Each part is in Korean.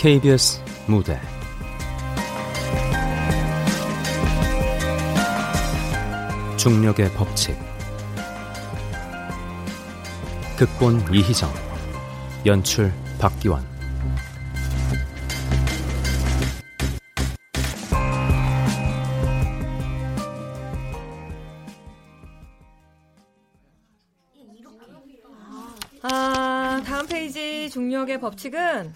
KBS 무대. 중력의 법칙. 극본 이희정. 연출 박기환. 아, 다음 페이지 중력의 법칙은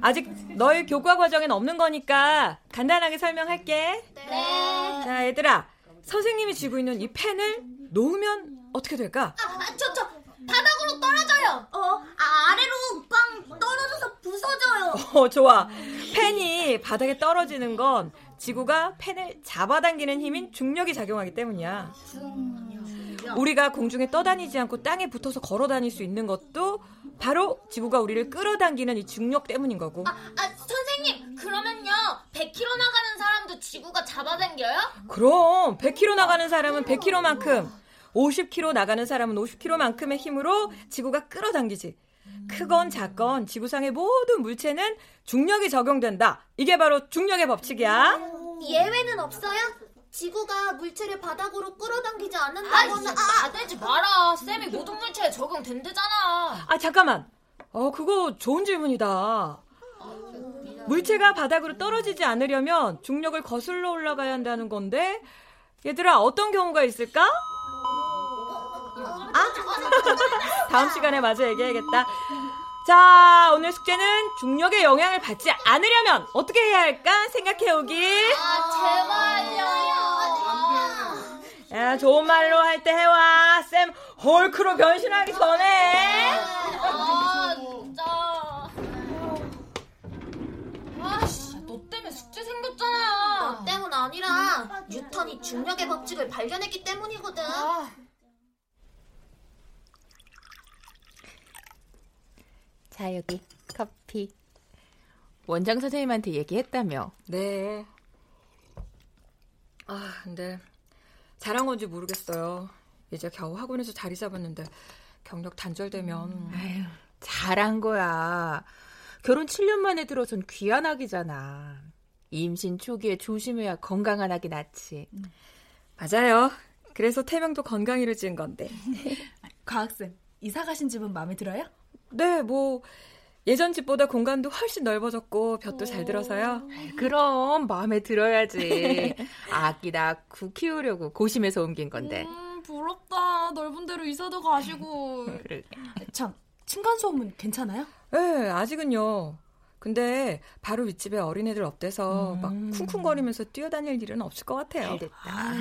아직 너희 교과 과정엔 없는 거니까 간단하게 설명할게. 네. 자, 얘들아. 선생님이 쥐고 있는 이 펜을 놓으면 어떻게 될까? 아, 아 저, 저, 바닥으로 떨어져요. 어, 아, 아래로 빵 떨어져서 부서져요. 어, 좋아. 펜이 바닥에 떨어지는 건 지구가 펜을 잡아당기는 힘인 중력이 작용하기 때문이야. 우리가 공중에 떠다니지 않고 땅에 붙어서 걸어 다닐 수 있는 것도 바로 지구가 우리를 끌어당기는 이 중력 때문인 거고. 아, 아 선생님, 그러면요. 100km 나가는 사람도 지구가 잡아당겨요? 그럼 100km 나가는 사람은 100km만큼, 50km 나가는 사람은 50km만큼의 힘으로 지구가 끌어당기지. 크건 작건 지구상의 모든 물체는 중력이 적용된다. 이게 바로 중력의 법칙이야. 예외는 없어요? 지구가 물체를 바닥으로 끌어당기지 않는다거나 아, 나대지 마라. 쌤이 모든 물체에 적용된대잖아. 아 잠깐만. 어 그거 좋은 질문이다. 물체가 바닥으로 떨어지지 않으려면 중력을 거슬러 올라가야 한다는 건데 얘들아 어떤 경우가 있을까? 아 다음 시간에 마저 얘기해야겠다 자, 오늘 숙제는 중력의 영향을 받지 않으려면 어떻게 해야 할까 생각해오기. 아, 제발요. 야, 좋은 말로 할 때 해와. 쌤, 헐크로 변신하기 전에. 아, 진짜. 아 씨, 너 때문에 숙제 생겼잖아. 너 때문 아니라 뉴턴이 중력의 법칙을 발견했기 때문이거든. 자, 여기 커피. 원장 선생님한테 얘기했다며. 네. 아, 근데 잘한 건지 모르겠어요. 이제 겨우 학원에서 자리 잡았는데 경력 단절되면 음. 아유, 잘한 거야. 결혼 7년 만에 들어선 귀한 아기잖아. 임신 초기에 조심해야 건강한 아기 낳지. 음. 맞아요. 그래서 태명도 건강이를 지은 건데. 과학쌤, 이사 가신 집은 마음에 들어요? 네, 뭐 예전 집보다 공간도 훨씬 넓어졌고 볕도 잘 들어서요. 그럼 마음에 들어야지. 아기 낳고 키우려고 고심해서 옮긴 건데. 음, 부럽다. 넓은 데로 이사도 가시고. 참, 층간 소음은 괜찮아요? 네, 아직은요. 근데 바로 윗집에 어린애들 없대서 음. 막 쿵쿵거리면서 뛰어다닐 일은 없을 것 같아요. 아,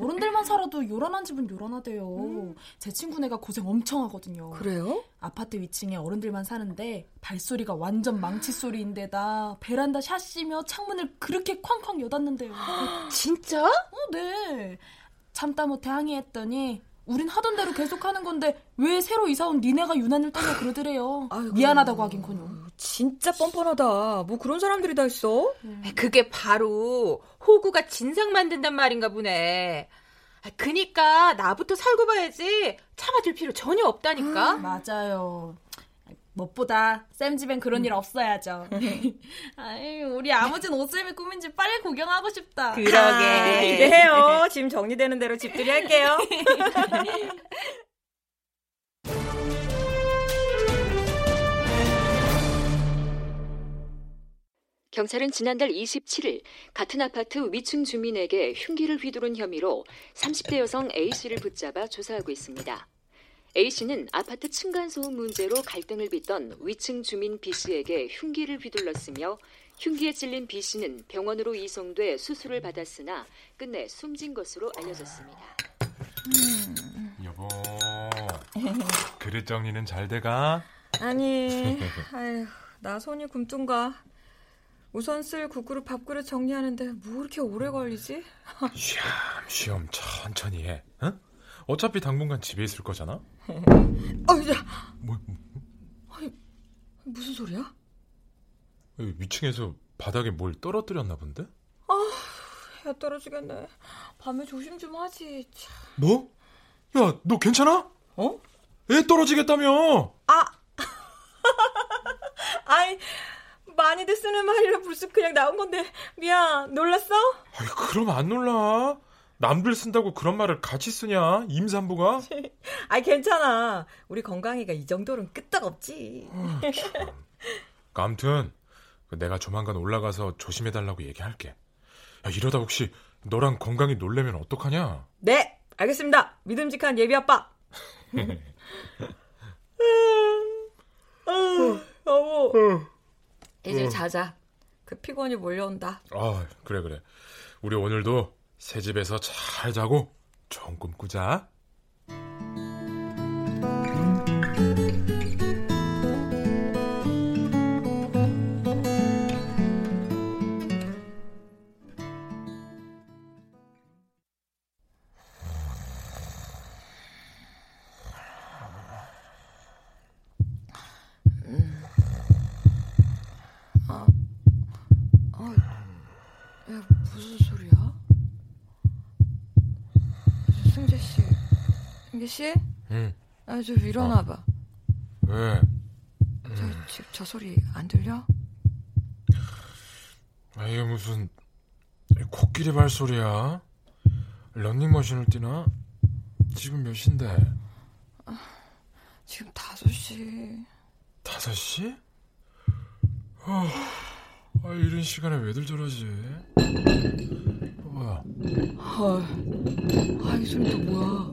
어른들만 살아도 요란한 집은 요란하대요. 음. 제 친구네가 고생 엄청 하거든요. 그래요? 아파트 위층에 어른들만 사는데 발소리가 완전 망치 소리인데다 베란다 샷시며 창문을 그렇게 쾅쾅 여닫는데요. 진짜? 어, 네. 참다 못해 항의했더니 우린 하던 대로 계속 하는 건데 왜 새로 이사 온 니네가 유난을 떠냐 그러더래요. 아이고, 미안하다고 하긴커녕. 진짜 뻔뻔하다. 뭐 그런 사람들이 다 있어? 음. 그게 바로 호구가 진상 만든단 말인가 보네. 그니까 나부터 살고 봐야지 참아줄 필요 전혀 없다니까. 음, 맞아요. 무엇보다 쌤 집엔 그런 일 없어야죠. 아유, 우리 아무진 옷쌤이 꾸민지 빨리 구경하고 싶다. 그러게. 아, 기대해요. 짐 정리되는 대로 집들이 할게요. 경찰은 지난달 27일 같은 아파트 위층 주민에게 흉기를 휘두른 혐의로 30대 여성 A씨를 붙잡아 조사하고 있습니다. A씨는 아파트 층간소음 문제로 갈등을 빚던 위층 주민 B씨에게 흉기를 휘둘렀으며 흉기에 찔린 B씨는 병원으로 이송돼 수술을 받았으나 끝내 숨진 것으로 알려졌습니다. 음. 여보, 그릇 정리는 잘 돼가? 아니, 아휴, 나 손이 굼뚱가. 우선 쓸 국그릇 밥그릇 정리하는데 뭐 이렇게 오래 걸리지? 쉬엄쉬엄 천천히 해. 응? 어차피 당분간 집에 있을 거잖아. 어, 야. 뭐, 뭐? 아니, 무슨 소리야? 위층에서 바닥에 뭘 떨어뜨렸나 본데? 아, 야 떨어지겠네. 밤에 조심 좀 하지. 참. 뭐? 야, 너 괜찮아? 어? 애 떨어지겠다며? 아, 아이 많이들 쓰는 말이라 불쑥 그냥 나온 건데 미안 놀랐어? 아이, 그럼 안 놀라. 남들 쓴다고 그런 말을 같이 쓰냐? 임산부가? 아이 괜찮아. 우리 건강이가 이 정도는 끄떡없지. 어, 아무튼 내가 조만간 올라가서 조심해달라고 얘기할게. 야, 이러다 혹시 너랑 건강이 놀래면 어떡하냐? 네, 알겠습니다. 믿음직한 예비 아빠. 여보, 이제 자자. 그 피곤이 몰려온다. 아, 그래 그래. 우리 오늘도 새 집에서 잘 자고 좋은 꿈 꾸자. 무슨 소리야? 승재 씨, 승재 씨, 응. 아, 좀 일어나봐. 왜? 저, 지금 저 소리 안 들려? 아, 이게 무슨 코끼리 발소리야? 런닝머신을 뛰나? 지금 몇 시인데? 지금 다섯 시. 다섯 시? 아, 아, 이런 시간에 왜들 저러지? 뭐야? 헐. 아, 이 소리 또 뭐야?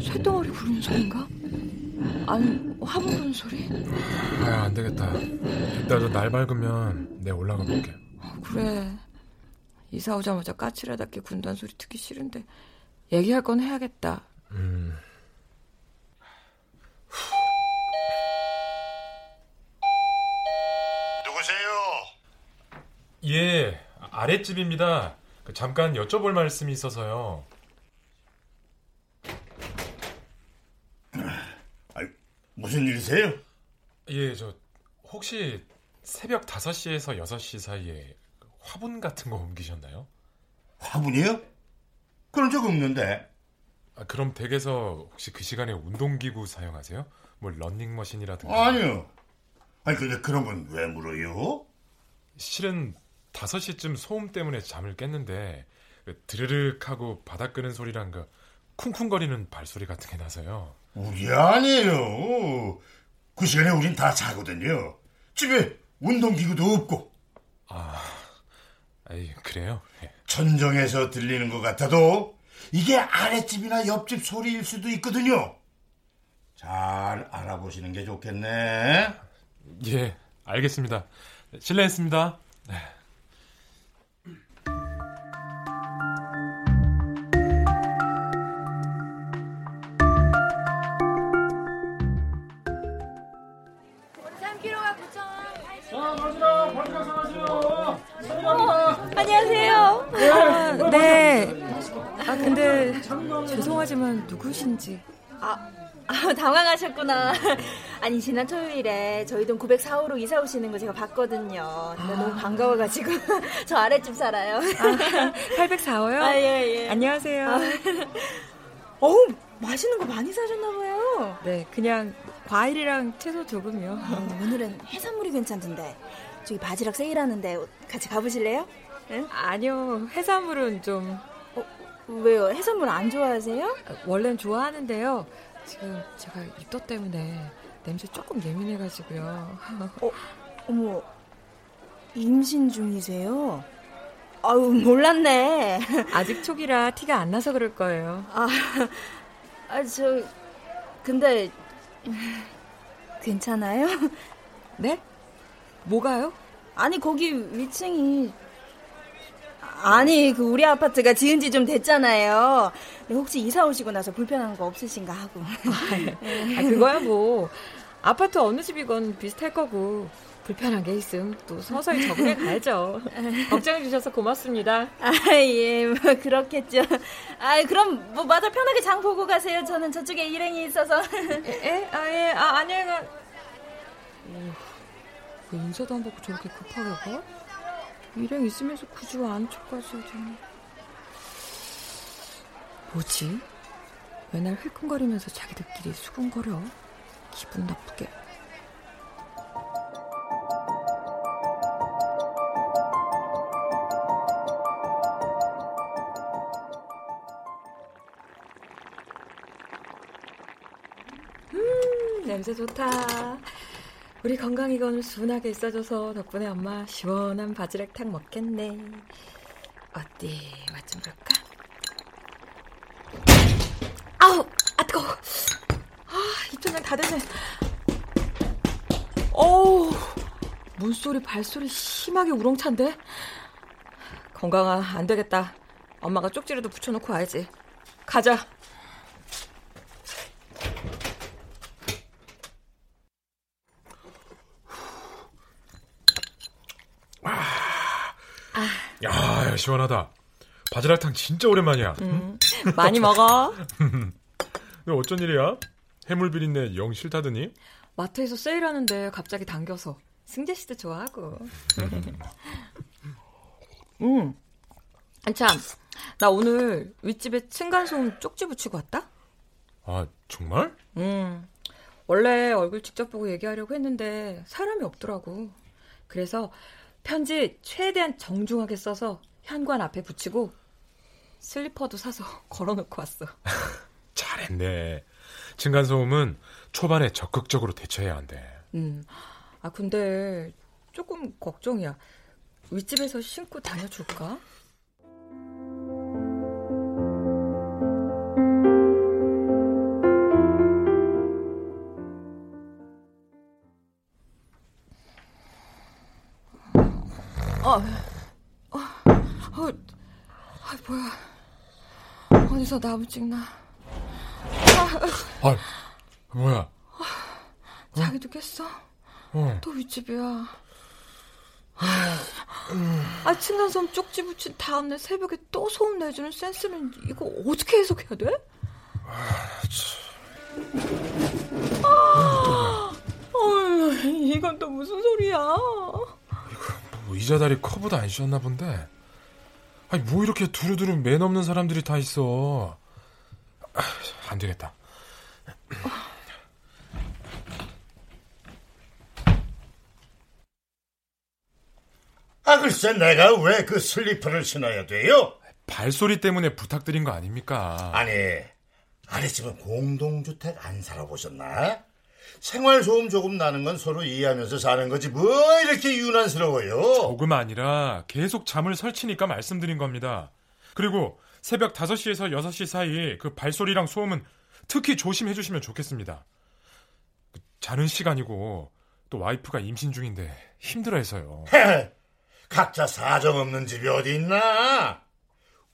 쇳덩어리 부르는 소린가? 아니, 화분 부는 소리? 아, 안 되겠다. 이따 날 밝으면 내 올라가 볼게. 아, 그래. 이사 오자마자 까칠하답게 군단 소리 듣기 싫은데 얘기할 건 해야겠다. 음. 누구세요? 예, 아랫집입니다. 그 잠깐 여쭤볼 말씀이 있어서요. 아이, 무슨 일이세요? 예, 저 혹시 새벽 5시에서 6시 사이에 화분 같은 거 옮기셨나요? 화분이요? 그런 적 없는데. 아, 그럼 댁에서 혹시 그 시간에 운동기구 사용하세요? 뭐 런닝머신이라든가? 아니요. 아니 근데 그런 건 왜 물어요? 실은 5시쯤 소음 때문에 잠을 깼는데 그 드르륵 하고 바닥 끄는 소리랑 그 쿵쿵거리는 발소리 같은 게 나서요. 우리 아니에요. 그 시간에 우린 다 자거든요. 집에 운동기구도 없고 아, 아이, 그래요? 예. 천정에서 들리는 것 같아도 이게 아랫집이나 옆집 소리일 수도 있거든요. 잘 알아보시는 게 좋겠네. 예, 알겠습니다. 실례했습니다. 안녕하세요. 아, 네. 아, 근데 죄송하지만 누구신지. 아, 아, 당황하셨구나. 아니, 지난 토요일에 저희 동 904호로 이사 오시는 거 제가 봤거든요. 근데 너무 반가워가지고. 저 아랫집 살아요. 아, 804호요? 아, 예, 예. 안녕하세요. 아, 어우, 맛있는 거 많이 사셨나 봐요. 네, 그냥 과일이랑 채소 조금요. 어, 오늘은 해산물이 괜찮던데. 저기 바지락 세일하는데 같이 가보실래요? 응? 아니요, 해산물은 좀. 어, 왜요? 해산물 안 좋아하세요? 원래는 좋아하는데요. 지금 제가 입덧 때문에 냄새 조금 예민해가지고요. 어, 어머, 임신 중이세요? 아유, 몰랐네. 아직 초기라 티가 안 나서 그럴 거예요. 아, 아, 저, 근데, 괜찮아요? 네? 뭐가요? 아니, 거기 위층이, 아니, 그 우리 아파트가 지은 지 좀 됐잖아요. 혹시 이사 오시고 나서 불편한 거 없으신가 하고. 아, 그거야 뭐. 아파트 어느 집이건 비슷할 거고. 불편한 게 있음 또 서서히 적응해 가야죠. 걱정해 주셔서 고맙습니다. 아, 예, 뭐 그렇겠죠. 아, 그럼 뭐 마다 편하게 장 보고 가세요. 저는 저쪽에 일행이 있어서. 예? 아, 예. 아, 안녕히 가. 오, 그 인사도 안 받고 저렇게 급하게 가? 일행 있으면서 굳이 왜 안쪽까지 오더니. 뭐지? 맨날 힐끔거리면서 자기들끼리 수군거려. 기분 나쁘게. 음, 냄새 좋다. 우리 건강이가 오늘 순하게 있어줘서 덕분에 엄마 시원한 바지락탕 먹겠네. 어디 맛 좀 볼까? 아우, 아 뜨거. 아 입천장 다 됐네. 어우, 물소리 발소리 심하게 우렁찬데. 건강아 안 되겠다. 엄마가 쪽지라도 붙여놓고 와야지. 가자. 야, 시원하다. 바지락탕 진짜 오랜만이야. 음, 많이 먹어. 너 어쩐 일이야? 해물 비린내 영 싫다더니? 마트에서 세일하는데 갑자기 당겨서 승재 씨도 좋아하고. 음. 참, 나 오늘 윗집에 층간소음 쪽지 붙이고 왔다? 아, 정말? 음. 원래 얼굴 직접 보고 얘기하려고 했는데 사람이 없더라고. 그래서 편지 최대한 정중하게 써서 현관 앞에 붙이고 슬리퍼도 사서 걸어놓고 왔어. 잘했네. 층간소음은 초반에 적극적으로 대처해야 한대. 음. 아, 근데 조금 걱정이야. 윗집에서 신고 다녀줄까? 아, 어, 어, 아, 뭐야. 어디서 나무 찍나. 아, 뭐야. 자기도 깼어? 어. 또 윗집이야. 아, 층간소음 쪽지 붙인 다음날 새벽에 또 소음 내주는 센스는 이거 어떻게 해석해야 돼? 아, 어, 이건 또 무슨 소리야? 뭐 이자다리 커브도 안 씌웠나 본데. 아니, 뭐 이렇게 두루두루 맨 없는 사람들이 다 있어. 아, 안 되겠다. 아, 글쎄, 내가 왜 그 슬리퍼를 신어야 돼요? 발소리 때문에 부탁드린 거 아닙니까? 아니, 아랫집은 공동주택 안 살아보셨나? 생활 소음 조금 나는 건 서로 이해하면서 사는 거지, 뭐 이렇게 유난스러워요? 조금 아니라 계속 잠을 설치니까 말씀드린 겁니다. 그리고 새벽 5시에서 6시 사이 그 발소리랑 소음은 특히 조심해 주시면 좋겠습니다. 그 자는 시간이고 또 와이프가 임신 중인데 힘들어해서요. 각자 사정 없는 집이 어디 있나?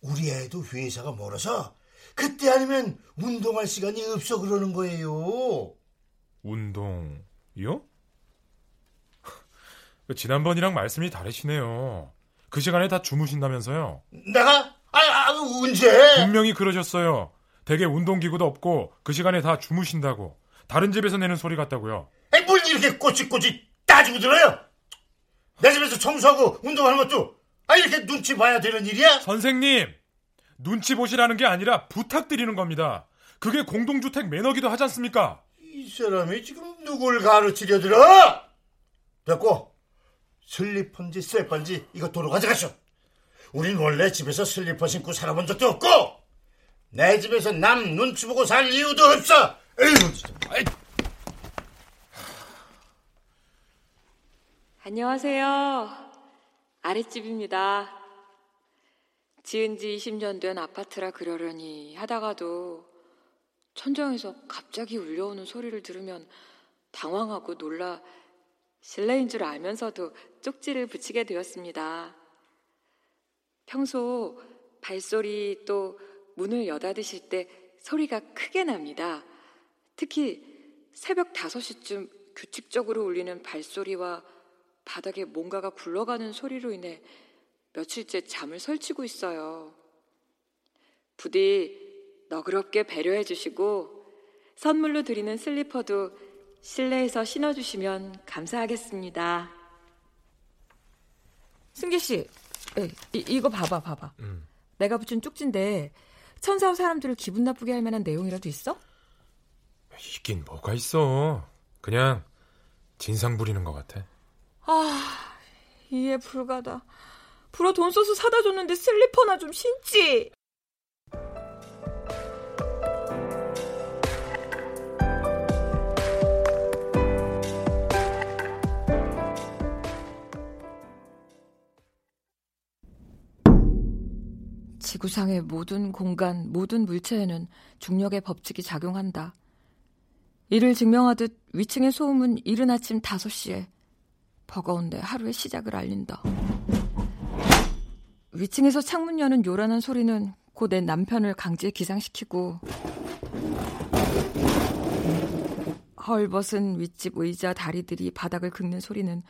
우리 애도 회사가 멀어서 그때 아니면 운동할 시간이 없어 그러는 거예요. 운동이요? 지난번이랑 말씀이 다르시네요. 그 시간에 다 주무신다면서요? 내가? 아, 아 언제? 분명히 그러셨어요. 대개 운동기구도 없고 그 시간에 다 주무신다고. 다른 집에서 내는 소리 같다고요. 아니, 뭘 이렇게 꼬치꼬치 따지고 들어요? 내 집에서 청소하고 운동하는 것도 아 이렇게 눈치 봐야 되는 일이야? 선생님! 눈치 보시라는 게 아니라 부탁드리는 겁니다. 그게 공동주택 매너기도 하지 않습니까? 이 사람이 지금 누굴 가르치려 들어? 됐고 슬리퍼인지 쇠퍼인지 이거 도로 가져가쇼. 우린 원래 집에서 슬리퍼 신고 살아본 적도 없고 내 집에서 남 눈치 보고 살 이유도 없어. 에휴 진짜. 아이. 안녕하세요. 아랫집입니다. 지은 지 20년 된 아파트라 그러려니 하다가도 천정에서 갑자기 울려오는 소리를 들으면 당황하고 놀라 실내인 줄 알면서도 쪽지를 붙이게 되었습니다. 평소 발소리 또 문을 여닫으실 때 소리가 크게 납니다. 특히 새벽 5시쯤 규칙적으로 울리는 발소리와 바닥에 뭔가가 굴러가는 소리로 인해 며칠째 잠을 설치고 있어요. 부디 너그럽게 배려해 주시고 선물로 드리는 슬리퍼도 실내에서 신어주시면 감사하겠습니다. 승기 씨, 에, 이, 이거 봐봐, 봐봐. 음. 내가 붙인 쪽지인데 천사우 사람들을 기분 나쁘게 할 만한 내용이라도 있어? 있긴 뭐가 있어. 그냥 진상 부리는 것 같아. 아, 이해 불가다. 불어 돈 써서 사다 줬는데 슬리퍼나 좀 신지. 지구상의 모든 공간, 모든 물체에는 중력의 법칙이 작용한다. 이를 증명하듯 위층의 소음은 이른 아침 5시에 버거운데 하루의 시작을 알린다. 위층에서 창문 여는 요란한 소리는 곧 내 남편을 강제 기상시키고 헐벗은 윗집 의자 다리들이 바닥을 긁는 소리는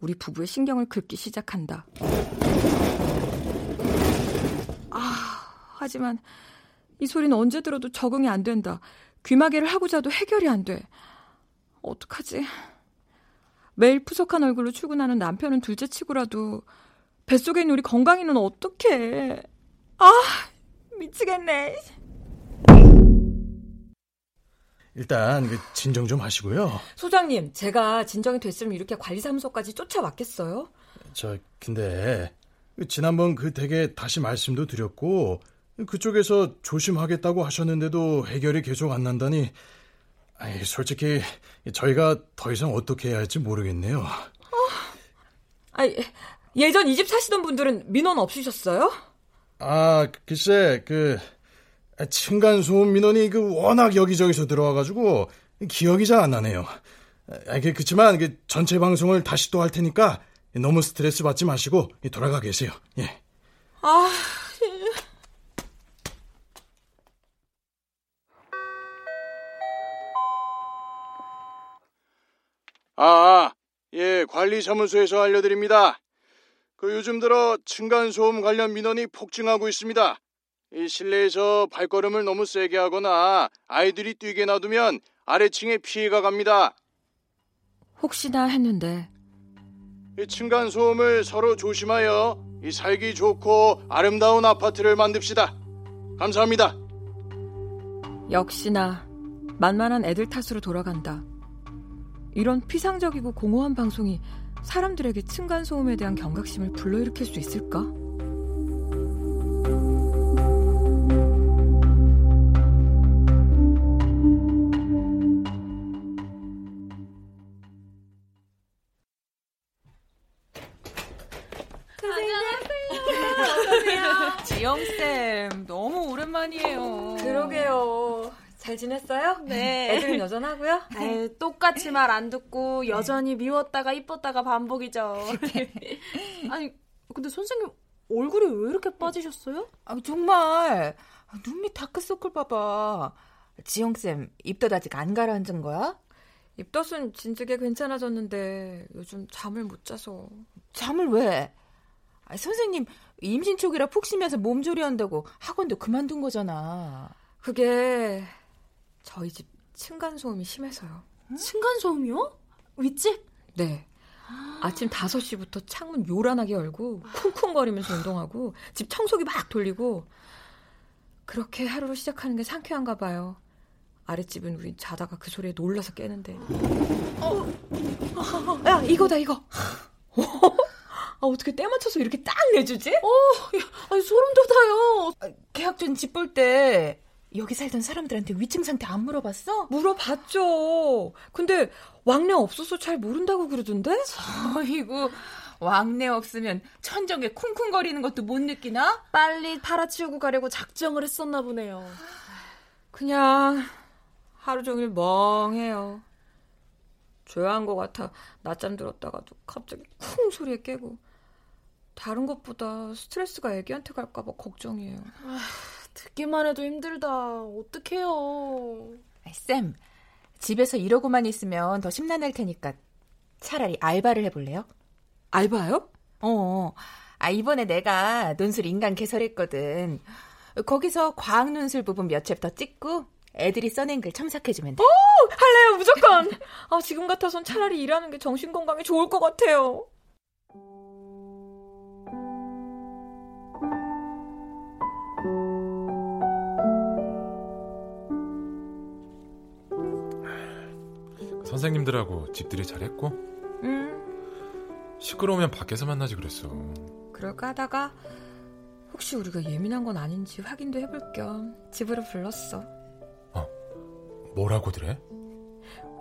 우리 부부의 신경을 긁기 시작한다. 아, 하지만 이 소리는 언제 들어도 적응이 안 된다. 귀마개를 하고 자도 해결이 안 돼. 어떡하지? 매일 푸석한 얼굴로 출근하는 남편은 둘째 치고라도 뱃속에 있는 우리 건강이는 어떡해. 아, 미치겠네. 일단 그 진정 좀 하시고요. 소장님, 제가 진정이 됐으면 이렇게 관리사무소까지 쫓아왔겠어요? 저 근데 지난번 그 댁에 다시 말씀도 드렸고 그쪽에서 조심하겠다고 하셨는데도 해결이 계속 안 난다니 아니, 솔직히 저희가 더 이상 어떻게 해야 할지 모르겠네요. 어, 아니, 예전 이 집 사시던 분들은 민원 없으셨어요? 아, 글쎄 그 층간 소음 민원이 그 워낙 여기저기서 들어와가지고 기억이 잘 안 나네요. 아, 그, 그치만 그 전체 방송을 다시 또 할 테니까 너무 스트레스 받지 마시고 돌아가 계세요. 예. 아. 아, 예, 관리사무소에서 알려드립니다. 그 요즘 들어 층간소음 관련 민원이 폭증하고 있습니다. 이 실내에서 발걸음을 너무 세게 하거나 아이들이 뛰게 놔두면 아래층에 피해가 갑니다. 혹시나 했는데 이 층간 소음을 서로 조심하여 이 살기 좋고 아름다운 아파트를 만듭시다. 감사합니다. 역시나 만만한 애들 탓으로 돌아간다. 이런 피상적이고 공허한 방송이 사람들에게 층간 소음에 대한 경각심을 불러일으킬 수 있을까? 잘 지냈어요? 네. 애들은 여전하고요? 에이, 똑같이 말 안 듣고 여전히 미웠다가 이뻤다가 반복이죠. 아니, 근데 선생님 얼굴이 왜 이렇게 빠지셨어요? 아, 정말 눈밑 다크서클 봐봐. 지영쌤, 입덧 아직 안 가라앉은 거야? 입덧은 진즉에 괜찮아졌는데 요즘 잠을 못 자서. 잠을 왜? 아, 선생님 임신 초기라 푹 쉬면서 몸조리 한다고 학원도 그만둔 거잖아. 그게 저희 집 층간소음이 심해서요. 응? 층간소음이요? 윗집? 네. 아침 5시부터 창문 요란하게 열고 쿵쿵거리면서 운동하고 집 청소기 막 돌리고 그렇게 하루를 시작하는 게 상쾌한가 봐요. 아랫집은 우리 자다가 그 소리에 놀라서 깨는데. 어, 야 이거다 이거. 아, 어떻게 때 맞춰서 이렇게 딱 내주지? 어, 야, 아니, 소름 돋아요. 아, 계약 전 집 볼 때 여기 살던 사람들한테 위층 상태 안 물어봤어? 물어봤죠. 근데 왕래 없어서 잘 모른다고 그러던데? 어이구, 왕래 없으면 천정에 쿵쿵거리는 것도 못 느끼나? 빨리 팔아치우고 가려고 작정을 했었나 보네요. 그냥 하루 종일 멍해요. 조용한 것 같아 낮잠 들었다가도 갑자기 쿵 소리에 깨고 다른 것보다 스트레스가 애기한테 갈까봐 걱정이에요. 아, 듣기만 해도 힘들다. 어떡해요. 쌤, 집에서 이러고만 있으면 더 심란할 테니까 차라리 알바를 해볼래요? 알바요? 어. 아, 이번에 내가 논술 인간 개설했거든. 거기서 과학 논술 부분 몇 챕터 찍고 애들이 써낸 글 첨삭해주면 돼. 오! 할래요, 무조건! 아, 지금 같아선 차라리 일하는 게 정신 건강에 좋을 것 같아요. 선생님들하고 집들이 잘했고? 응. 시끄러우면 밖에서 만나지 그랬어. 그럴까 하다가 혹시 우리가 예민한 건 아닌지 확인도 해볼 겸 집으로 불렀어. 어? 뭐라고들래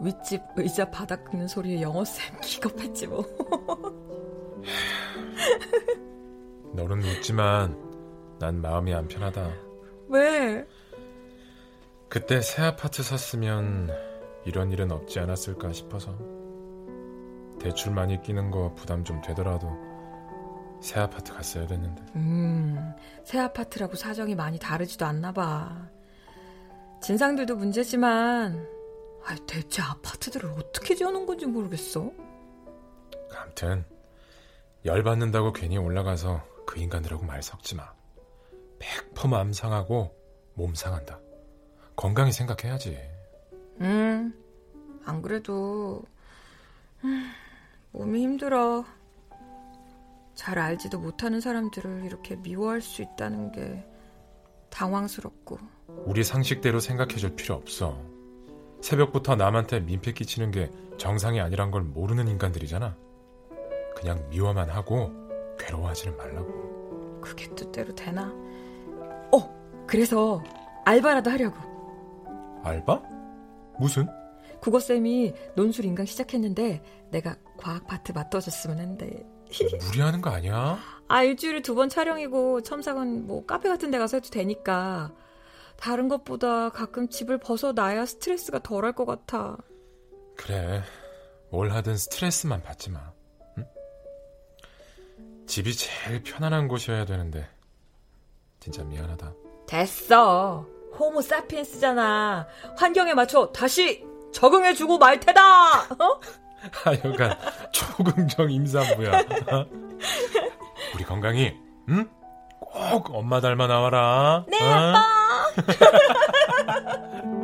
윗집 의자 바닥 긁는 소리에 영어쌤 기겁했지 뭐. 너는 웃지만 난 마음이 안 편하다. 왜? 그때 새 아파트 샀으면 이런 일은 없지 않았을까 싶어서 대출 많이 끼는 거 부담 좀 되더라도 새 아파트 갔어야 됐는데. 음, 새 아파트라고 사정이 많이 다르지도 않나 봐. 진상들도 문제지만 아, 대체 아파트들을 어떻게 지어놓은 건지 모르겠어. 암튼 열받는다고 괜히 올라가서 그 인간들하고 말 섞지 마. 100% 마음 상하고 몸 상한다. 건강히 생각해야지. 음, 안 그래도 음, 몸이 힘들어. 잘 알지도 못하는 사람들을 이렇게 미워할 수 있다는 게 당황스럽고. 우리 상식대로 생각해줄 필요 없어. 새벽부터 남한테 민폐 끼치는 게 정상이 아니란 걸 모르는 인간들이잖아. 그냥 미워만 하고 괴로워하지는 말라고. 그게 뜻대로 되나? 어, 그래서 알바라도 하려고. 알바? 무슨? 국어쌤이 논술 인강 시작했는데 내가 과학 파트 맡아줬으면 했는데. 무리하는 거 아니야? 아, 일주일에 두 번 촬영이고 첨삭은 뭐 카페 같은 데 가서 해도 되니까. 다른 것보다 가끔 집을 벗어나야 스트레스가 덜할 것 같아. 그래. 뭘 하든 스트레스만 받지 마. 응? 집이 제일 편안한 곳이어야 되는데. 진짜 미안하다. 됐어. 호모 사피엔스잖아. 환경에 맞춰 다시 적응해주고 말 테다. 어? 하여간 초긍정 임산부야. 우리 건강히 응? 꼭 엄마 닮아 나와라. 네, 어? 아빠.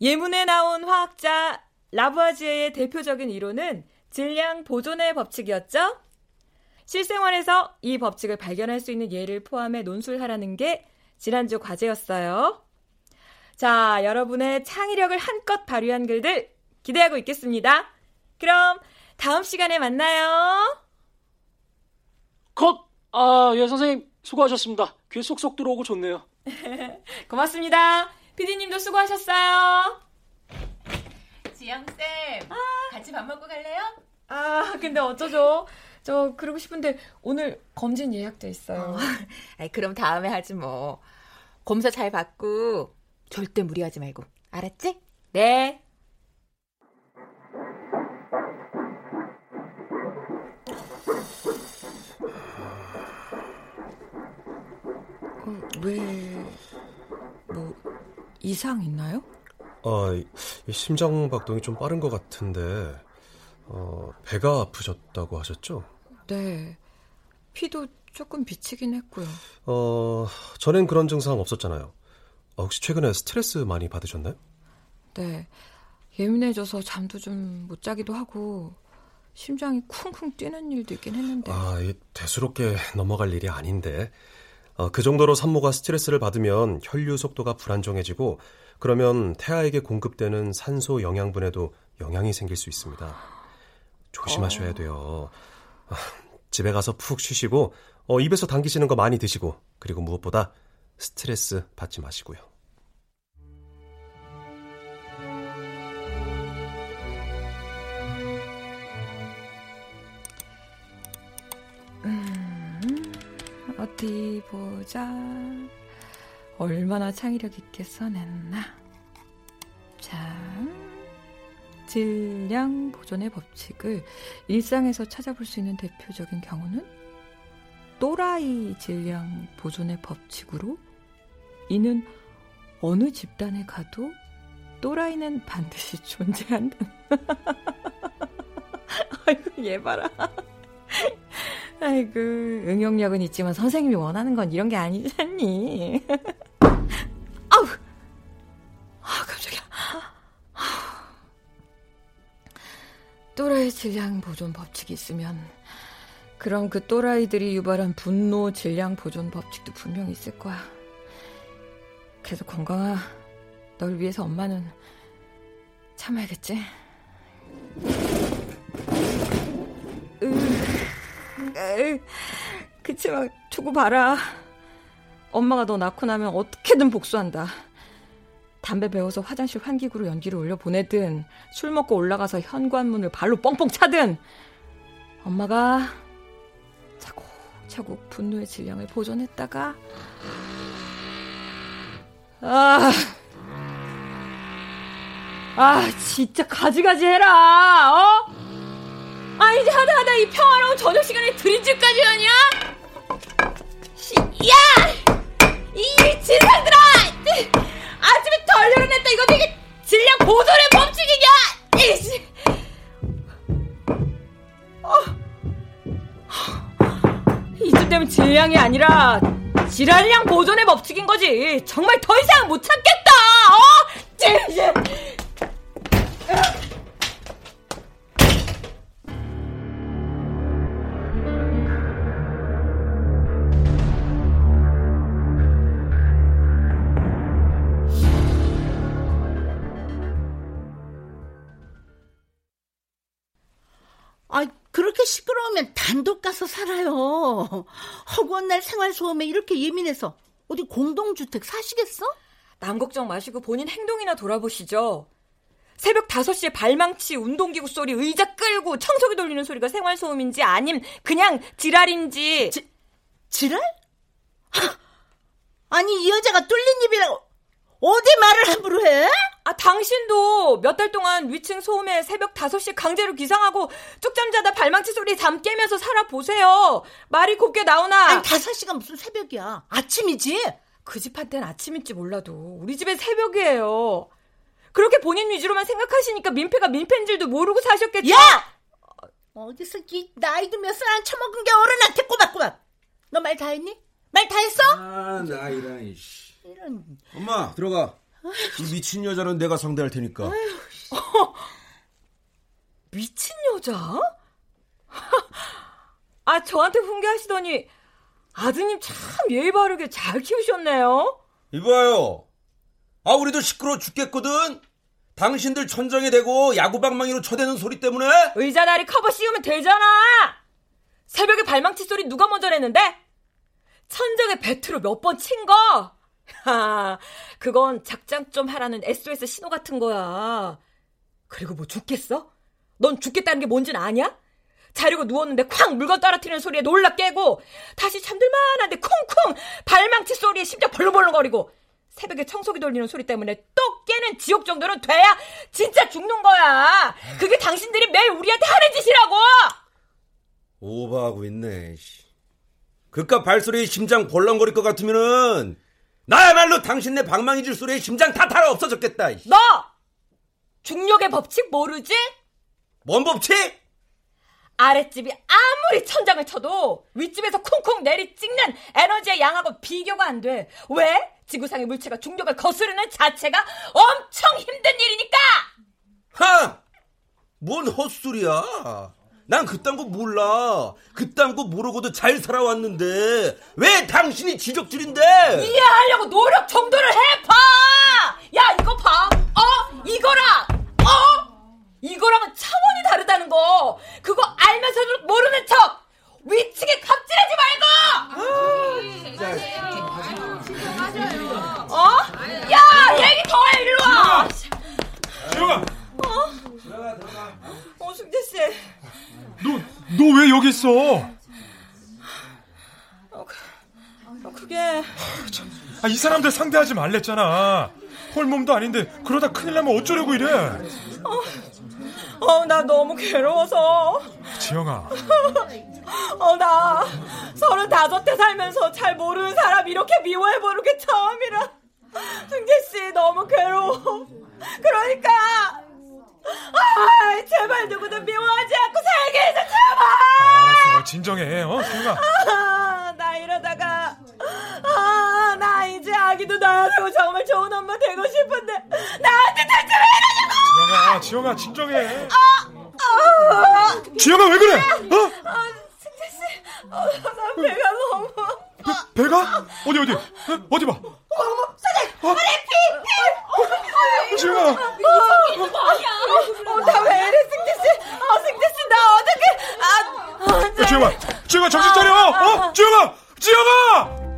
예문에 나온 화학자 라부아지에의 대표적인 이론은 질량 보존의 법칙이었죠? 실생활에서 이 법칙을 발견할 수 있는 예를 포함해 논술하라는 게 지난주 과제였어요. 자, 여러분의 창의력을 한껏 발휘한 글들 기대하고 있겠습니다. 그럼 다음 시간에 만나요. 컷! 아, 예, 선생님, 수고하셨습니다. 귀에 쏙쏙 들어오고 좋네요. 고맙습니다. 피디님도 수고하셨어요. 지영 쌤, 아. 같이 밥 먹고 갈래요? 아, 근데 어쩌죠? 저 그러고 싶은데 오늘 검진 예약돼 있어요. 어. 아이, 그럼 다음에 하지 뭐. 검사 잘 받고 절대 무리하지 말고. 알았지? 네. 어, 왜, 뭐, 이상 있나요? 아, 심장 박동이 좀 빠른 것 같은데, 어, 배가 아프셨다고 하셨죠? 네. 피도 조금 비치긴 했고요. 어, 전엔 그런 증상 없었잖아요. 어, 혹시 최근에 스트레스 많이 받으셨나요? 네. 예민해져서 잠도 좀 못 자기도 하고, 심장이 쿵쿵 뛰는 일도 있긴 했는데. 아, 대수롭게 넘어갈 일이 아닌데. 어, 그 정도로 산모가 스트레스를 받으면 혈류 속도가 불안정해지고 그러면 태아에게 공급되는 산소 영양분에도 영향이 생길 수 있습니다. 조심하셔야 어. 돼요. 아, 집에 가서 푹 쉬시고 어, 입에서 당기시는 거 많이 드시고 그리고 무엇보다 스트레스 받지 마시고요. 어디 보자. 얼마나 창의력 있게 써냈나. 자, 질량 보존의 법칙을 일상에서 찾아볼 수 있는 대표적인 경우는 또라이 질량 보존의 법칙으로 이는 어느 집단에 가도 또라이는 반드시 존재한다. 아이고, 얘 봐라. 아이고, 응용력은 있지만 선생님이 원하는 건 이런 게 아니잖니. 또라이 질량 보존 법칙이 있으면, 그럼 그 또라이들이 유발한 분노 질량 보존 법칙도 분명 있을 거야. 그래서 건강아, 널 위해서 엄마는 참아야겠지? 으. 그치만 두고 봐라. 엄마가 너 낳고 나면 어떻게든 복수한다. 담배 배워서 화장실 환기구로 연기를 올려 보내든 술 먹고 올라가서 현관문을 발로 뻥뻥 차든 엄마가 차곡차곡 분노의 질량을 보존했다가 아, 아 진짜 가지가지 해라 어? 아 이제 하다 하다 이 평화로운 저녁 시간에 드림집까지 하냐? 야! 이 진상들아! 열어냈다 이거 되게 질량 보존의 법칙이냐? 이씨. 어. 이쯤 되면 질량이 아니라 질환량 보존의 법칙인 거지. 정말 더 이상 못 참겠다. 어? 아, 그렇게 시끄러우면 단독 가서 살아요. 허구한 날 생활소음에 이렇게 예민해서 어디 공동주택 사시겠어? 남 걱정 마시고 본인 행동이나 돌아보시죠. 새벽 5시에 발망치, 운동기구 소리, 의자 끌고 청소기 돌리는 소리가 생활소음인지 아님 그냥 지랄인지. 지, 지랄? 아니 이 여자가 뚫린 입이라고 어디 말을 함부로 해? 아, 당신도 몇 달 동안 위층 소음에 새벽 5시에 강제로 기상하고 쪽잠 자다 발망치 소리에 잠 깨면서 살아보세요. 말이 곱게 나오나. 아니, 5시가 무슨 새벽이야. 아침이지? 그 집한테는 아침일지 몰라도 우리 집엔 새벽이에요. 그렇게 본인 위주로만 생각하시니까 민폐가 민폐인 줄도 모르고 사셨겠죠? 야! 어디서 이 나이도 몇 살 안 처먹은 게 어른한테 꼬박꼬박. 너 말 다 했니? 말 다 했어? 아, 나 이런, 이씨. 이런. 엄마, 들어가. 이 미친 여자는 내가 상대할 테니까. 미친 여자? 아, 저한테 훈계하시더니 아드님 참 예의 바르게 잘 키우셨네요. 이봐요. 아, 우리도 시끄러워 죽겠거든? 당신들 천정에 대고 야구방망이로 쳐대는 소리 때문에? 의자 다리 커버 씌우면 되잖아! 새벽에 발망치 소리 누가 먼저 냈는데? 천정에 배트로 몇 번 친 거? 하, 그건 작작 좀 하라는 SOS 신호 같은 거야. 그리고 뭐 죽겠어? 넌 죽겠다는 게 뭔진 아냐? 자려고 누웠는데 쾅 물건 떨어뜨리는 소리에 놀라 깨고 다시 잠들만한데 쿵쿵 발망치 소리에 심장 벌렁벌렁거리고 새벽에 청소기 돌리는 소리 때문에 또 깨는 지옥 정도는 돼야 진짜 죽는 거야. 그게 당신들이 매일 우리한테 하는 짓이라고. 오버하고 있네. 그깟 발소리에 심장 벌렁거릴 것 같으면은 나야말로 당신네 방망이질 소리에 심장 다 달아 없어졌겠다. 너 중력의 법칙 모르지? 뭔 법칙? 아랫집이 아무리 천장을 쳐도 윗집에서 쿵쿵 내리 찍는 에너지의 양하고 비교가 안 돼. 왜? 지구상의 물체가 중력을 거스르는 자체가 엄청 힘든 일이니까! 하! 뭔 헛소리야. 난 그딴 거 몰라. 그딴 거 모르고도 잘 살아왔는데 왜 당신이 지적질인데? 이해하려고 노력 정도를 해봐. 야 이거 봐. 어 이거랑 어 이거랑은 차원이 다르다는 거. 그거 알면서도 모르는 척. 위층에 갑질하지 말고. 어? 야 얘기 더 해 일로 와. 지영아. 어? 어 승재 씨. 너, 너 왜 여기 있어? 어, 그, 그게. 아, 이 사람들 상대하지 말랬잖아. 홀몸도 아닌데, 그러다 큰일 나면 어쩌려고 이래? 어, 어, 나 너무 괴로워서. 지영아. 어, 나 서른 다섯 대 살면서 잘 모르는 사람 이렇게 미워해보는 게 처음이라. 승재 씨, 너무 괴로워. 그러니까. 아, 제발 누구든 미워하지 않고 살게 해줘, 제발! 알았어, 진정해, 어, 지영아. 아, 나 이러다가, 아, 나 이제 아기도 되고 정말 좋은 엄마 되고 싶은데, 나한테 대체 왜 지영아, 지영아, 진정해. 아, 아, 지영아, 왜 그래? 어? 아, 승재씨, 어, 나 배가 너무. 배, 배가? 어디, 어디? 어, 어디 봐. 어머, 선생님! 어? 아래 피, 피! 어! 이거 아니야! 어, 나왜 이래, 승재씨! 아, 승재씨, 나! 아, 아, 지영아! 지영아, 정신 차려! 어? 지영아! 지영아!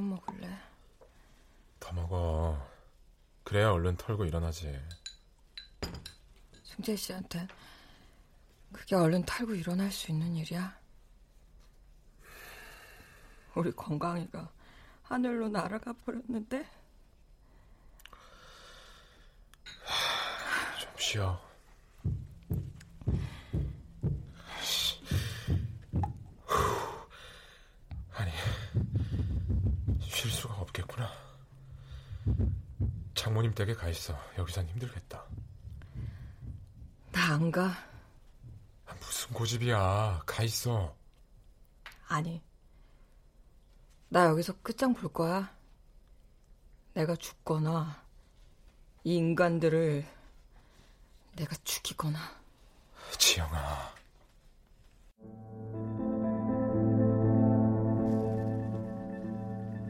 안 먹을래. 더 먹어. 그래야 얼른 털고 일어나지. 승재 씨한테 그게 얼른 털고 일어날 수 있는 일이야? 우리 건강이가 하늘로 날아가 버렸는데. 좀 쉬어. 장모님 댁에 가 있어. 여기선 힘들겠다. 나 안 가. 아, 무슨 고집이야. 가 있어. 아니. 나 여기서 끝장 볼 거야. 내가 죽거나 이 인간들을 내가 죽이거나. 지영아.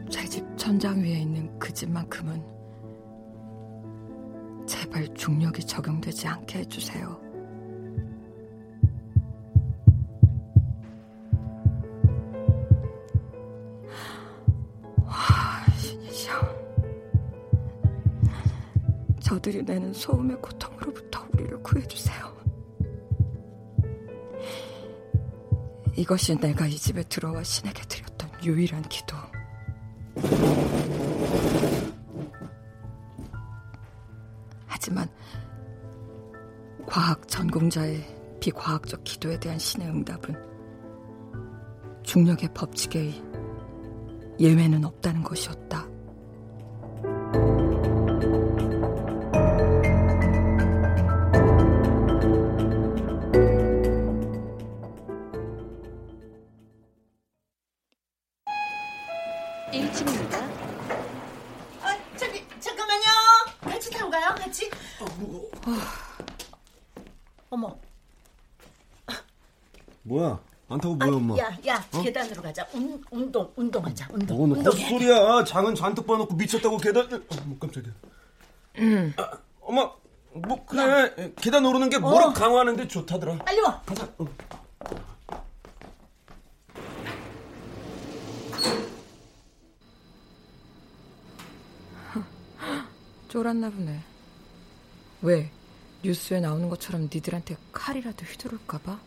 제 집 천장 위에 있는 그 집만큼은 제발 중력이 적용되지 않게 해주세요. 와, 신이시여. 저들이 내는 소음의 고통으로부터 우리를 구해주세요. 이것이 내가 이 집에 들어와 신에게 드렸던 유일한 기도. 전공자의 비과학적 기도에 대한 신의 응답은 중력의 법칙에 예외는 없다는 것이었다. 어? 계단으로 가자. 운, 운동, 운동하자. 운동. 뭔 운동해. 헛소리야. 장은 잔뜩 봐놓고 미쳤다고 계단... 어, 깜짝이야. 음. 아, 엄마, 뭐 그래. 계단 오르는 게 무릎 어. 강화하는데 좋다더라. 빨리 와. 가자. 어. 쫄았나 보네. 왜? 뉴스에 나오는 것처럼 니들한테 칼이라도 휘두를까봐?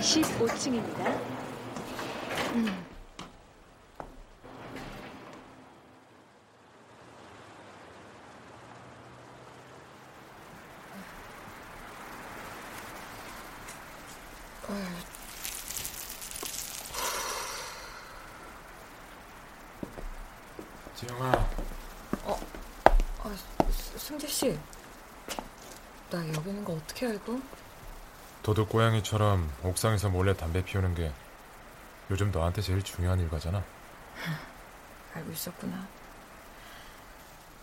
15층입니다. 지영아. 어, 아, 스- 승재 씨. 나 여기 있는 거 어떻게 알고? 도둑 고양이처럼 옥상에서 몰래 담배 피우는 게 요즘 너한테 제일 중요한 일과잖아. 알고 있었구나.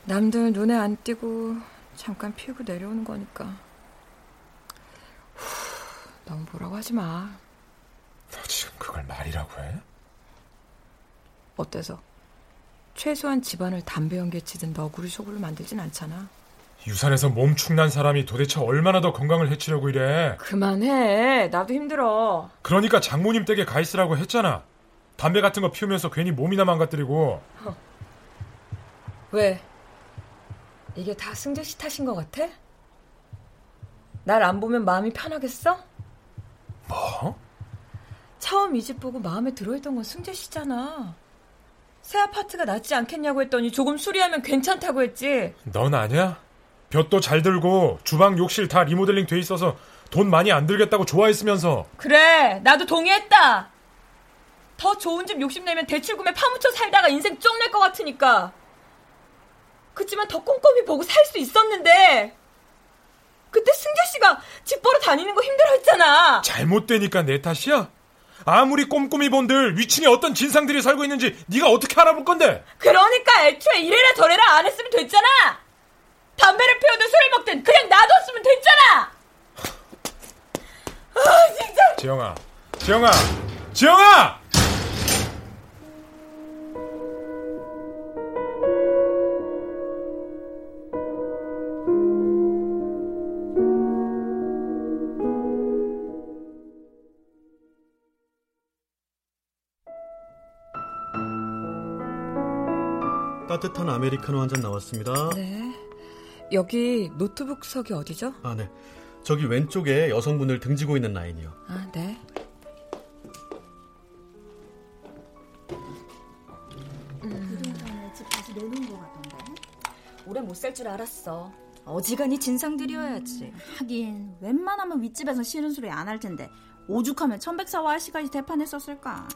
남들 눈에 안 띄고 잠깐 피우고 내려오는 거니까. 후, 너무 뭐라고 하지 마. 너 지금 그걸 말이라고 해? 어때서? 최소한 집안을 담배 연기에 치든 너구리 속으로 만들진 않잖아. 유산에서 몸 축난 사람이 도대체 얼마나 더 건강을 해치려고 이래? 그만해. 나도 힘들어. 그러니까 장모님 댁에 가 있으라고 했잖아. 담배 같은 거 피우면서 괜히 몸이나 망가뜨리고. 왜? 이게 다 승재 씨 탓인 것 같아? 날 안 보면 마음이 편하겠어? 뭐? 처음 이 집 보고 마음에 들어있던 건 승재 씨잖아. 새 아파트가 낫지 않겠냐고 했더니 조금 수리하면 괜찮다고 했지. 넌 아냐? 볕도 잘 들고 주방 욕실 다 리모델링 돼 있어서 돈 많이 안 들겠다고 좋아했으면서 그래, 나도 동의했다. 더 좋은 집 욕심내면 대출금에 파묻혀 살다가 인생 쪽낼 것 같으니까. 그치만 더 꼼꼼히 보고 살 수 있었는데. 그때 승재 씨가 집 보러 다니는 거 힘들어했잖아. 잘못되니까 내 탓이야? 아무리 꼼꼼히 본들 위층에 어떤 진상들이 살고 있는지 네가 어떻게 알아볼 건데? 그러니까 애초에 이래라 저래라 안 했으면 됐잖아. 담배를 피우든 술을 먹든 그냥 놔뒀으면 됐잖아. 아 진짜. 지영아, 지영아, 지영아! 따뜻한 아메리카노 한 잔 나왔습니다. 네. 여기 노트북석이 어디죠? 아, 네. 저기 왼쪽에 여성분을 등지고 있는 라인이요. 아, 네. 집 다시 내놓은 것 같던데. 오래 못 살 줄 알았어. 어지간히 진상 들여야지. 하긴 웬만하면 윗집에서 싫은 소리 안 할 텐데 오죽하면 천백사와 아씨까지 대판했었을까.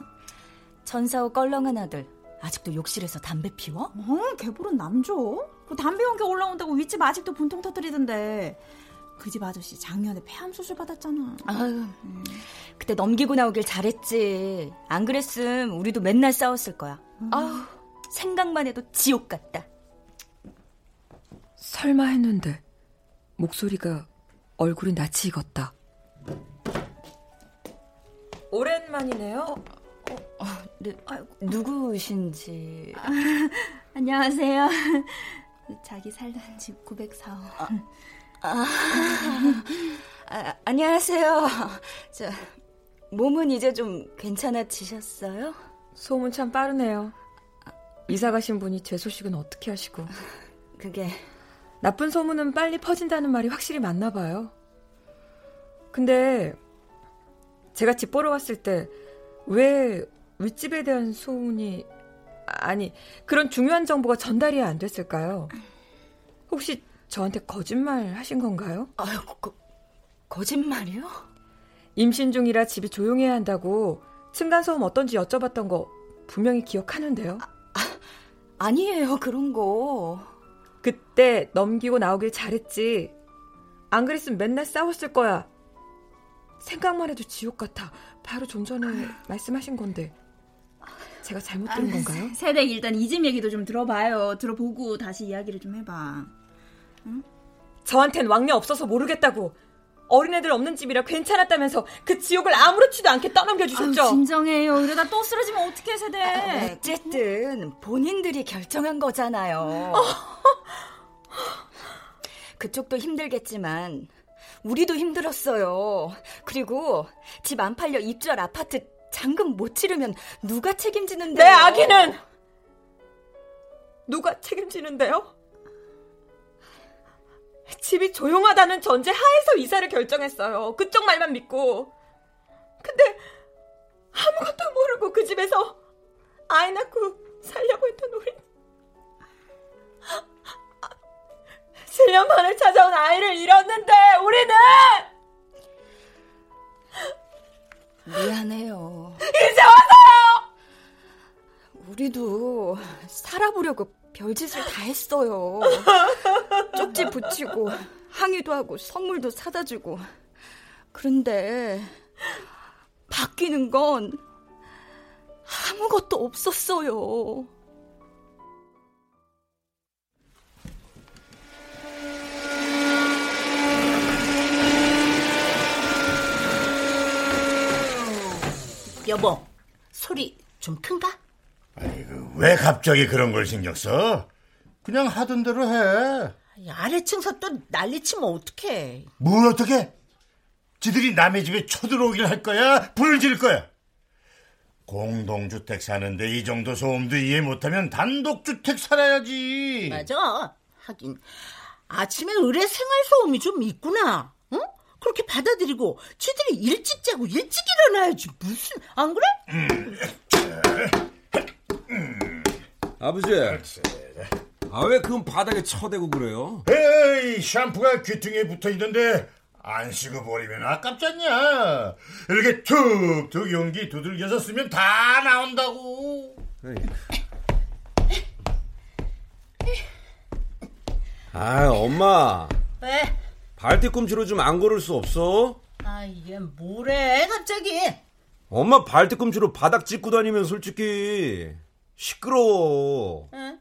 전사후 껄렁한 아들 아직도 욕실에서 담배 피워? 어, 개불은 남조. 그 담배 연기 올라온다고 윗집 아직도 분통 터뜨리던데. 그 집 아저씨 작년에 폐암 수술 받았잖아. 아유, 그때 넘기고 나오길 잘했지. 안 그랬음 우리도 맨날 싸웠을 거야. 아우, 생각만 해도 지옥 같다. 설마 했는데 목소리가 얼굴이 낯이 익었다. 오랜만이네요. 네, 누구신지. 안녕하세요. 자기 살던 집 904호. 아, 아, 안녕하세요. 저 몸은 이제 좀 괜찮아지셨어요? 소문 참 빠르네요. 이사 가신 분이 제 소식은 어떻게 하시고? 그게 나쁜 소문은 빨리 퍼진다는 말이 확실히 맞나 봐요. 근데 제가 집 보러 왔을 때 왜 윗집에 대한 소문이 아니 그런 중요한 정보가 전달이 안 됐을까요? 혹시 저한테 거짓말 하신 건가요? 아유, 거, 거짓말이요? 임신 중이라 집이 조용해야 한다고 층간 소음 어떤지 여쭤봤던 거 분명히 기억하는데요. 아, 니에요 그런 거. 그때 넘기고 나오길 잘했지. 안 그랬으면 맨날 싸웠을 거야. 생각만 해도 지옥 같아. 바로 좀 전에 말씀하신 건데. 제가 잘못 들은 건가요? 세대 일단 이 집 얘기도 좀 들어봐요. 들어보고 다시 이야기를 좀 해봐. 응? 저한텐 왕녀 없어서 모르겠다고. 어린애들 없는 집이라 괜찮았다면서 그 지옥을 아무렇지도 않게 떠넘겨 주셨죠. 아유, 진정해요. 이러다 또 쓰러지면 어떻게 세대? 아, 어쨌든 본인들이 결정한 거잖아요. 그쪽도 힘들겠지만 우리도 힘들었어요. 그리고 집 안 팔려 입주할 아파트 잔금 못 치르면 누가 책임지는데요? 내 아기는 누가 책임지는데요? 집이 조용하다는 전제 하에서 이사를 결정했어요. 그쪽 말만 믿고. 근데 아무것도 모르고 그 집에서 아이 낳고 살려고 했던 우리 7년 만에 찾아온 아이를 잃었는데 우리는 미안해요. 이제 와서요. 우리도 살아보려고 별짓을 다 했어요. 쪽지 붙이고 항의도 하고 선물도 사다 주고. 그런데 바뀌는 건 아무것도 없었어요. 여보, 소리 좀 큰가? 아이고, 왜 갑자기 그런 걸 신경 써? 그냥 하던 대로 해. 아래층서 또 난리치면 어떡해. 뭘 어떻게? 지들이 남의 집에 쳐들어오길 할 거야? 불을 지를 거야? 공동주택 사는데 이 정도 소음도 이해 못하면 단독주택 살아야지. 맞아. 하긴 아침에 의뢰 생활 소음이 좀 있구나. 응? 그렇게 받아들이고 쥐들이 일찍 자고 일찍 일어나야지 무슨 안 그래? 아버지. 아 왜 그건 바닥에 쳐대고 그래요? 에이 샴푸가 귀퉁이에 붙어 있는데 안 쓰고 버리면 아깝지 않냐? 이렇게 툭툭 용기 두들겨서 쓰면 다 나온다고. 아 엄마. 왜? 발 뒤꿈치로 좀 안 걸을 수 없어? 아 이게 뭐래 갑자기? 엄마 발 뒤꿈치로 바닥 짚고 다니면 솔직히 시끄러워. 응?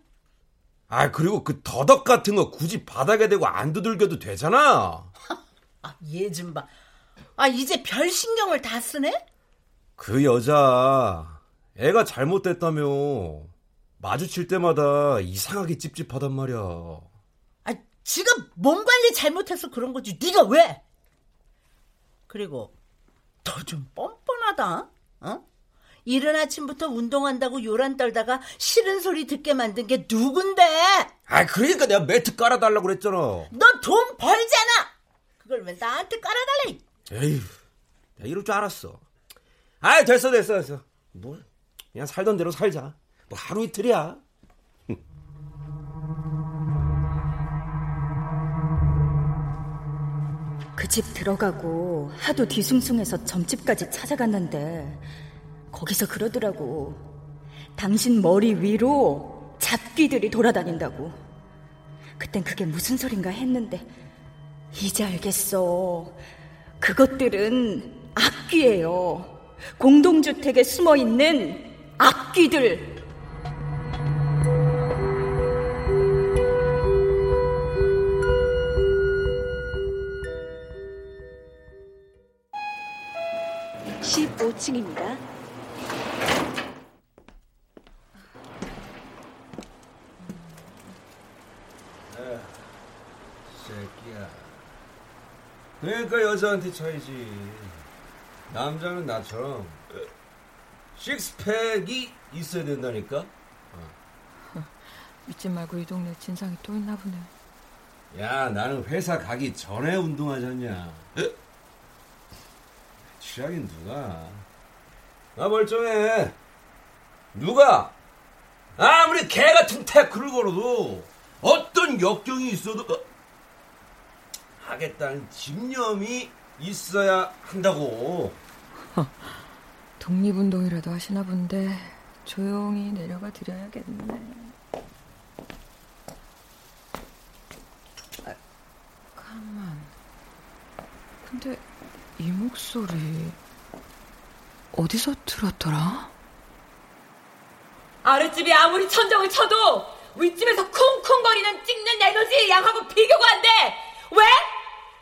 아 그리고 그 더덕 같은 거 굳이 바닥에 대고 안 두들겨도 되잖아. 아 얘 좀 봐. 아 이제 별 신경을 다 쓰네? 그 여자 애가 잘못됐다며 마주칠 때마다 이상하게 찝찝하단 말이야. 아 지가 몸 관리 잘못해서 그런 거지. 네가 왜? 그리고 너 좀 뻔뻔하다. 어? 이른 아침부터 운동한다고 요란 떨다가 싫은 소리 듣게 만든 게 누군데? 아, 그러니까 내가 매트 깔아달라고 그랬잖아. 너 돈 벌잖아. 그걸 왜 나한테 깔아달래? 에휴, 내가 이럴 줄 알았어. 아이, 됐어, 됐어, 됐어. 뭐, 그냥 살던 대로 살자. 뭐 하루 이틀이야. 그 집 들어가고 하도 뒤숭숭해서 점집까지 찾아갔는데 거기서 그러더라고. 당신 머리 위로 잡귀들이 돌아다닌다고. 그땐 그게 무슨 소린가 했는데 이제 알겠어. 그것들은 악귀예요. 공동주택에 숨어 있는 악귀들. (15층입니다) 새끼야. 그러니까 여자한테 차이지. 남자는 나처럼 식스팩이 있어야 된다니까. 믿지 말고 이 동네 진상이 또 있나 보네. 야, 나는 회사 가기 전에 운동하셨냐? 취하긴 누가? 나 멀쩡해. 누가? 아무리 개 같은 태클을 걸어도 어떤 역경이 있어도 어? 하겠다는 집념이 있어야 한다고. 독립운동이라도 하시나 본데 조용히 내려가 드려야겠네. 아, 가만. 근데 이 목소리 어디서 들었더라? 아랫집이 아무리 천정을 쳐도 윗집에서 쿵쿵거리는 찍는 에너지 양하고 비교가 안 돼! 왜?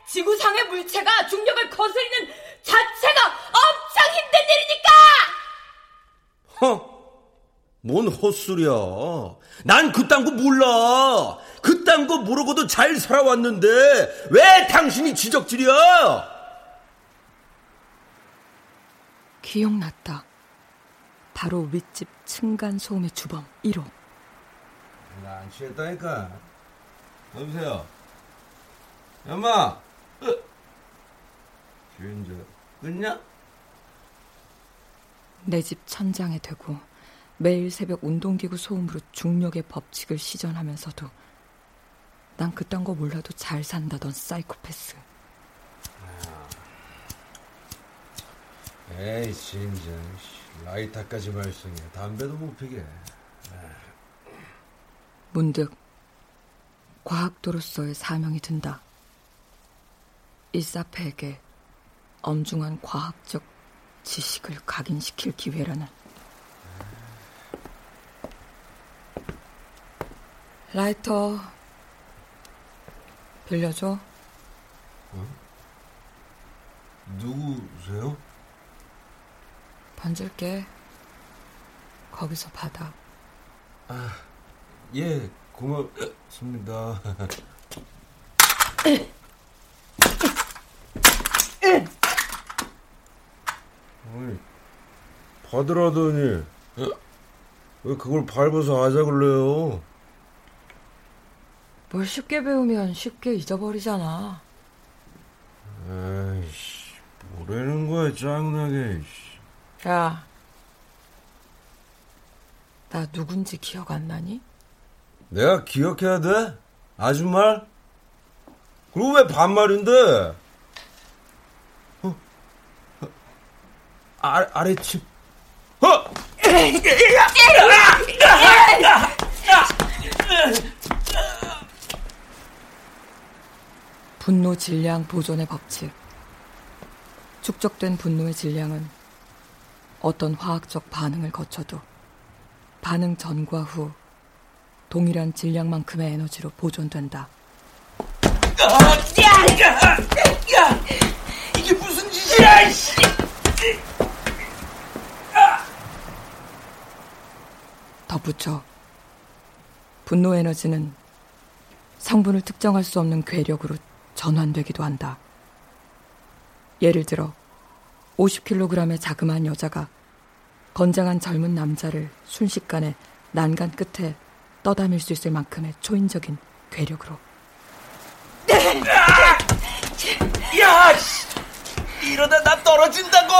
지구상의 물체가 중력을 거스리는 자체가 엄청 힘든 일이니까! 허, 뭔 헛소리야. 난 그딴 거 몰라. 그딴 거 모르고도 잘 살아왔는데 왜 당신이 지적질이야? 기억났다. 바로 윗집 층간소음의 주범 1호. 나안 취했다니까. 여보세요. 엄마. 주인자 끊냐? 내 집 천장에 대고 매일 새벽 운동기구 소음으로 중력의 법칙을 시전하면서도 난 그딴 거 몰라도 잘 산다던 사이코패스. 에이 진짜 라이터까지 말썽해 담배도 못 피게 문득 과학도로서의 사명이 든다. 일사패에게 엄중한 과학적 지식을 각인시킬 기회라는. 라이터 빌려줘. 어? 누구세요? 번질게. 거기서 받아. 아, 예, 고맙습니다. 아니, 받으라더니 왜 그걸 밟아서 하자 그래요? 뭘 쉽게 배우면 쉽게 잊어버리잖아. 아이씨, 뭐라는 거야, 짱나게. 야, 나 누군지 기억 안 나니? 내가 기억해야 돼? 아줌말? 그리고 왜 반말인데? 어? 어? 아, 아래집. 어! 분노 질량 보존의 법칙. 축적된 분노의 질량은 어떤 화학적 반응을 거쳐도 반응 전과 후 동일한 질량만큼의 에너지로 보존된다. 이게 무슨 짓이야, 씨! 덧붙여 분노 에너지는 성분을 특정할 수 없는 괴력으로 전환되기도 한다. 예를 들어 50kg의 자그마한 여자가 건장한 젊은 남자를 순식간에 난간 끝에 떠담일 수 있을 만큼의 초인적인 괴력으로. 야, 이러다 나 떨어진다고!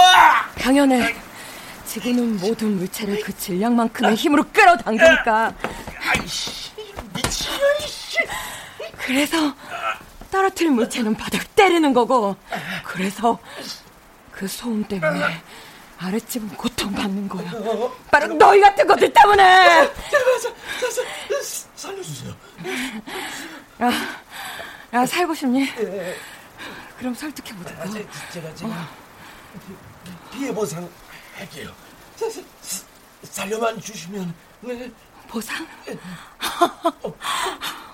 당연해. 지구는 모든 물체를 그 질량만큼의 힘으로 끌어당기니까. 그래서 떨어뜨린 물체는 바닥 때리는 거고, 그래서 그 소음 때문에 아랫집은 고통받는 거야. 바로 너희 같은 것들 때문에! 살려주세요. 야, 야, 살고 싶니? 그럼 설득해 보자. 아, 제, 제가, 제가 어. 피해 보상 할게요. 살려만 주시면, 네. 보상?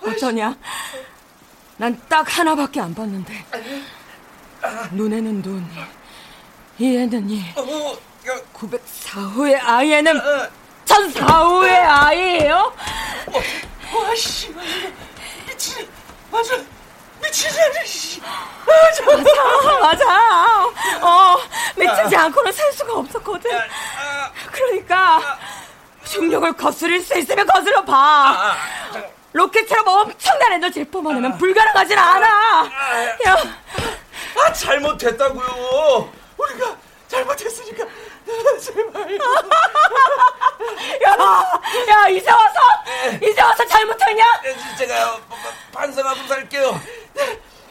어쩌냐? 난 딱 하나밖에 안 봤는데. 눈에는 눈, 이에는 이. 904호의 아이에는 1004호의 아이예요? 와 씨, 미친, 맞아, 미치지 않으시. 맞아, 맞아. 어, 미치지 않고는 살 수가 없었거든. 그러니까 중력을 거스릴 수 있으면 거슬러 봐. 로켓처럼 엄청난 에너지를 뿜어내면 불가능하진 않아. 야, 아 잘못했다고요. 우리가 잘못했으니까 제발. 야, 야 이제 와서 이제 와서 잘못했냐? 제가 반성하고 살게요.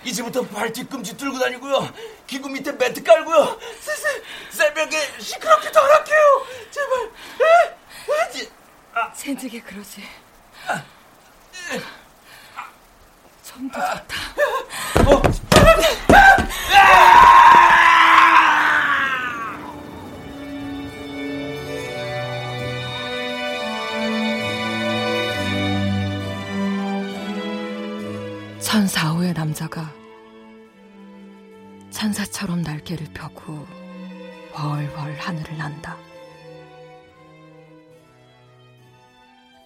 이제부터 발 뒤꿈치 들고 다니고요. 기구 밑에 매트 깔고요. 새벽에 시끄럽게 덜할게요. 제발. 젠지게 그러지. 좀더 좋다. 어. 천사호의 남자가 천사처럼 날개를 펴고 훨훨 하늘을 난다.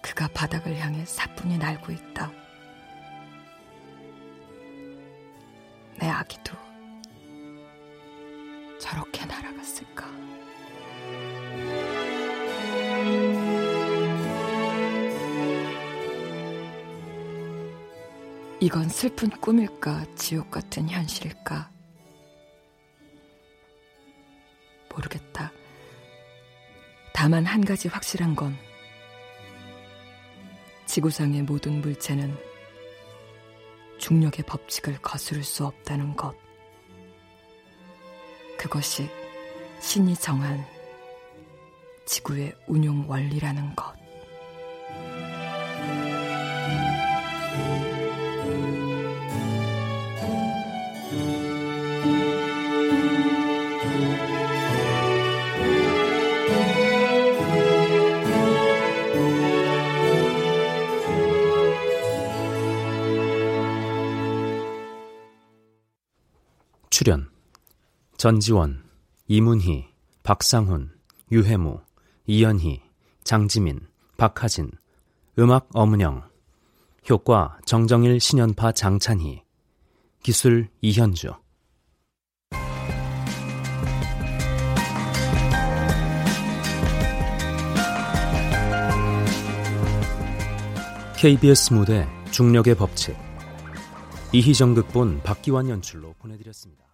그가 바닥을 향해 사뿐히 날고 있다. 내 아기도 저렇게 날아갔을까? 이건 슬픈 꿈일까, 지옥 같은 현실일까? 모르겠다. 다만 한 가지 확실한 건 지구상의 모든 물체는 중력의 법칙을 거스를 수 없다는 것. 그것이 신이 정한 지구의 운용 원리라는 것. 출연 전지원, 이문희, 박상훈, 유해무, 이연희, 장지민, 박하진 음악 엄은영 효과 정정일 신연파 장찬희 기술 이현주 KBS 무대 중력의 법칙 이희정 극본 박기환 연출로 보내드렸습니다.